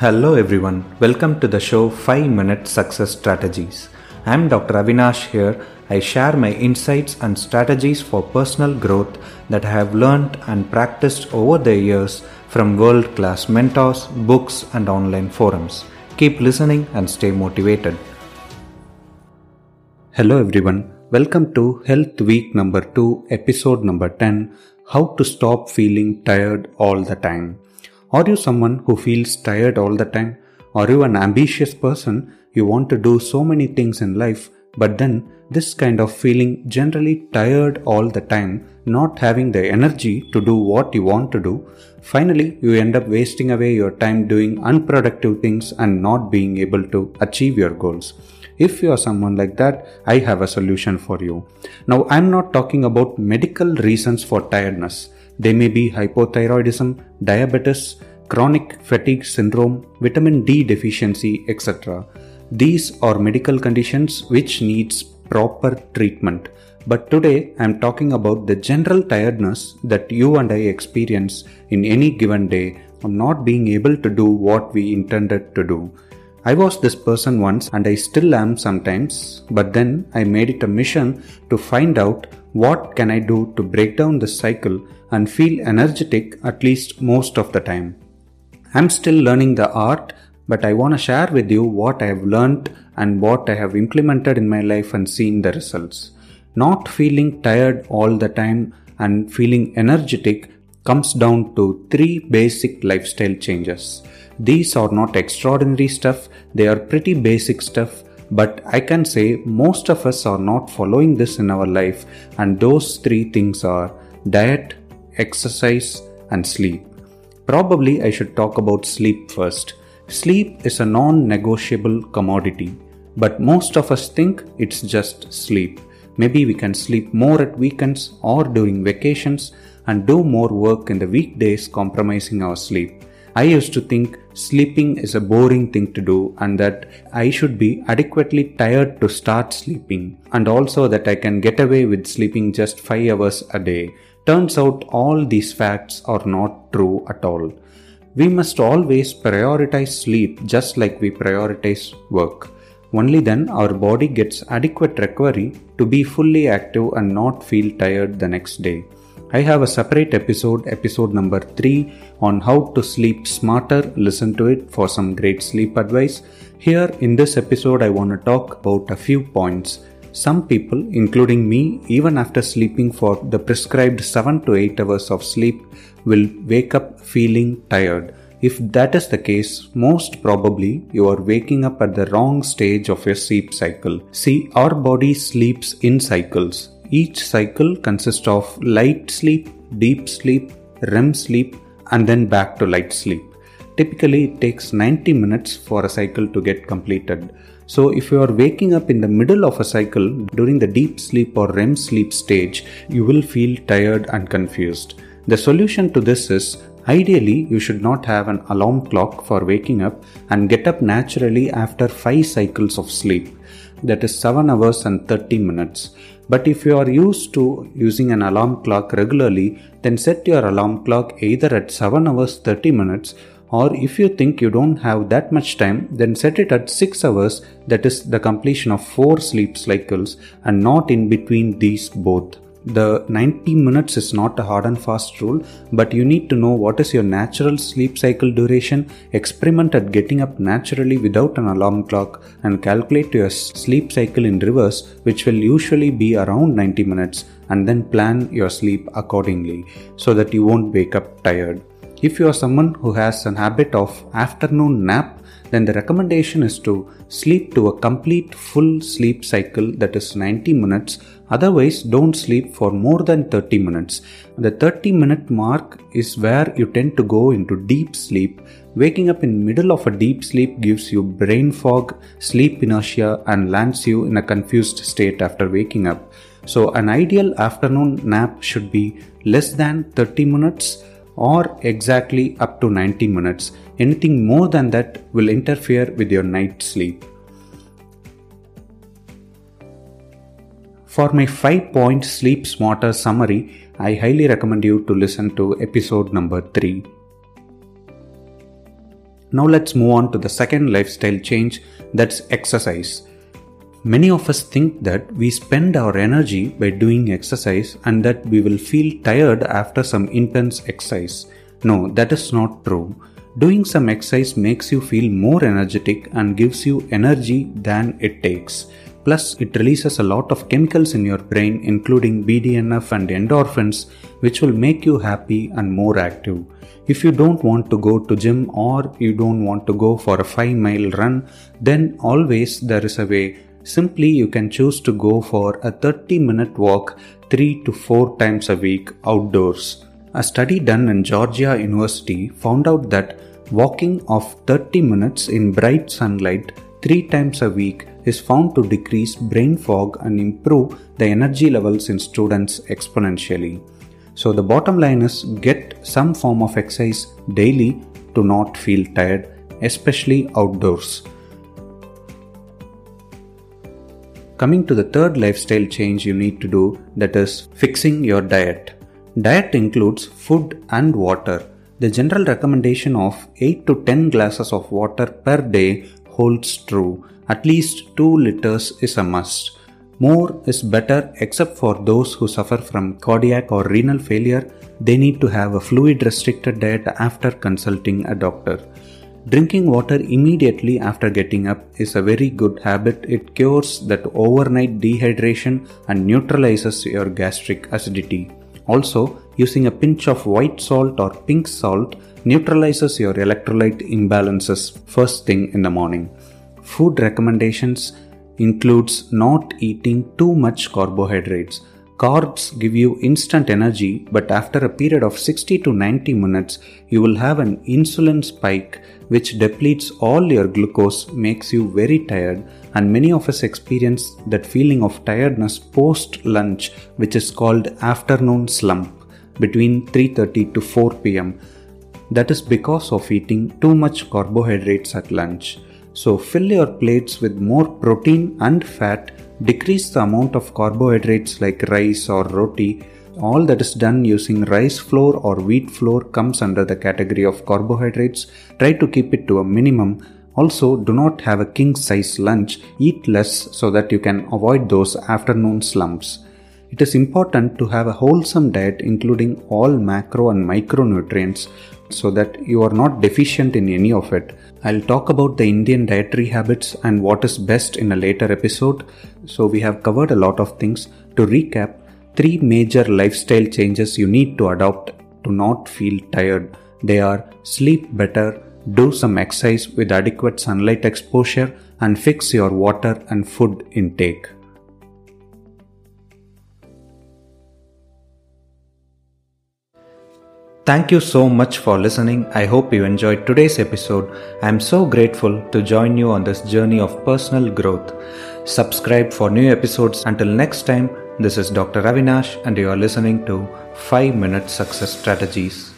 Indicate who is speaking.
Speaker 1: Hello everyone, welcome to the show 5 Minute Success Strategies. I'm Dr. Avinash here. I share my insights and strategies for personal growth that I have learned and practiced over the years from world class mentors, books, and online forums. Keep listening and stay motivated. Hello everyone, welcome to Health Week number 2, episode number 10 How to Stop Feeling Tired All the Time. Are you someone who feels tired all the time? Are you an ambitious person? You want to do so many things in life, but then this kind of feeling generally tired all the time, not having the energy to do what you want to do. Finally, you end up wasting away your time doing unproductive things and not being able to achieve your goals. If you are someone like that, I have a solution for you. Now, I'm not talking about medical reasons for tiredness. They may be hypothyroidism, diabetes, chronic fatigue syndrome, vitamin D deficiency, etc. These are medical conditions which needs proper treatment. But today I am talking about the general tiredness that you and I experience in any given day of not being able to do what we intended to do. I was this person once and I still am sometimes, but then I made it a mission to find out what can I do to break down this cycle and feel energetic at least most of the time. I'm still learning the art, but I want to share with you what I have learned and what I have implemented in my life and seen the results. Not feeling tired all the time and feeling energetic comes down to three basic lifestyle changes. These are not extraordinary stuff, they are pretty basic stuff, but I can say most of us are not following this in our life, and those three things are diet, exercise, and sleep. Probably I should talk about sleep first. Sleep is a non negotiable commodity, but most of us think it's just sleep. Maybe we can sleep more at weekends or during vacations and do more work in the weekdays, compromising our sleep. I used to think sleeping is a boring thing to do and that I should be adequately tired to start sleeping, and also that I can get away with sleeping just 5 hours a day. Turns out all these facts are not true at all. We must always prioritize sleep just like we prioritize work. Only then our body gets adequate recovery to be fully active and not feel tired the next day. I have a separate episode, episode number 3, on how to sleep smarter. Listen to it for some great sleep advice. Here in this episode, I want to talk about a few points. Some people, including me, even after sleeping for the prescribed 7 to 8 hours of sleep, will wake up feeling tired. If that is the case, most probably you are waking up at the wrong stage of your sleep cycle. See, our body sleeps in cycles each cycle consists of light sleep, deep sleep, REM sleep, and then back to light sleep. Typically, it takes 90 minutes for a cycle to get completed. So, if you are waking up in the middle of a cycle during the deep sleep or REM sleep stage, you will feel tired and confused. The solution to this is Ideally, you should not have an alarm clock for waking up and get up naturally after 5 cycles of sleep, that is 7 hours and 30 minutes. But if you are used to using an alarm clock regularly, then set your alarm clock either at 7 hours 30 minutes or if you think you don't have that much time, then set it at 6 hours, that is the completion of 4 sleep cycles and not in between these both the 90 minutes is not a hard and fast rule, but you need to know what is your natural sleep cycle duration, experiment at getting up naturally without an alarm clock, and calculate your sleep cycle in reverse, which will usually be around 90 minutes, and then plan your sleep accordingly so that you won't wake up tired. If you are someone who has an habit of afternoon nap, then the recommendation is to sleep to a complete full sleep cycle that is 90 minutes Otherwise, don't sleep for more than 30 minutes. The 30 minute mark is where you tend to go into deep sleep. Waking up in middle of a deep sleep gives you brain fog, sleep inertia and lands you in a confused state after waking up. So an ideal afternoon nap should be less than 30 minutes or exactly up to 90 minutes. Anything more than that will interfere with your night sleep. For my 5 point sleep smarter summary, I highly recommend you to listen to episode number 3. Now let's move on to the second lifestyle change that's exercise. Many of us think that we spend our energy by doing exercise and that we will feel tired after some intense exercise. No, that is not true. Doing some exercise makes you feel more energetic and gives you energy than it takes. Plus, it releases a lot of chemicals in your brain, including BDNF and endorphins, which will make you happy and more active. If you don't want to go to gym or you don't want to go for a 5 mile run, then always there is a way. Simply you can choose to go for a 30 minute walk 3 to 4 times a week outdoors. A study done in Georgia University found out that walking of 30 minutes in bright sunlight 3 times a week is found to decrease brain fog and improve the energy levels in students exponentially. So, the bottom line is get some form of exercise daily to not feel tired, especially outdoors. Coming to the third lifestyle change you need to do that is fixing your diet. Diet includes food and water. The general recommendation of 8 to 10 glasses of water per day holds true at least 2 liters is a must. More is better except for those who suffer from cardiac or renal failure. They need to have a fluid restricted diet after consulting a doctor. Drinking water immediately after getting up is a very good habit. It cures that overnight dehydration and neutralizes your gastric acidity. Also, using a pinch of white salt or pink salt neutralizes your electrolyte imbalances first thing in the morning. Food recommendations includes not eating too much carbohydrates. Carbs give you instant energy, but after a period of 60 to 90 minutes, you will have an insulin spike which depletes all your glucose, makes you very tired, and many of us experience that feeling of tiredness post lunch, which is called afternoon slump between 3:30 to 4 pm. That is because of eating too much carbohydrates at lunch. So fill your plates with more protein and fat, decrease the amount of carbohydrates like rice or roti. All that is done using rice flour or wheat flour comes under the category of carbohydrates. Try to keep it to a minimum. Also, do not have a king size lunch, eat less so that you can avoid those afternoon slumps. It is important to have a wholesome diet including all macro and micronutrients so that you are not deficient in any of it. I'll talk about the Indian dietary habits and what is best in a later episode. So, we have covered a lot of things. To recap, three major lifestyle changes you need to adopt to not feel tired. They are sleep better, do some exercise with adequate sunlight exposure, and fix your water and food intake. Thank you so much for listening. I hope you enjoyed today's episode. I am so grateful to join you on this journey of personal growth. Subscribe for new episodes. Until next time, this is Dr. Avinash, and you are listening to 5 Minute Success Strategies.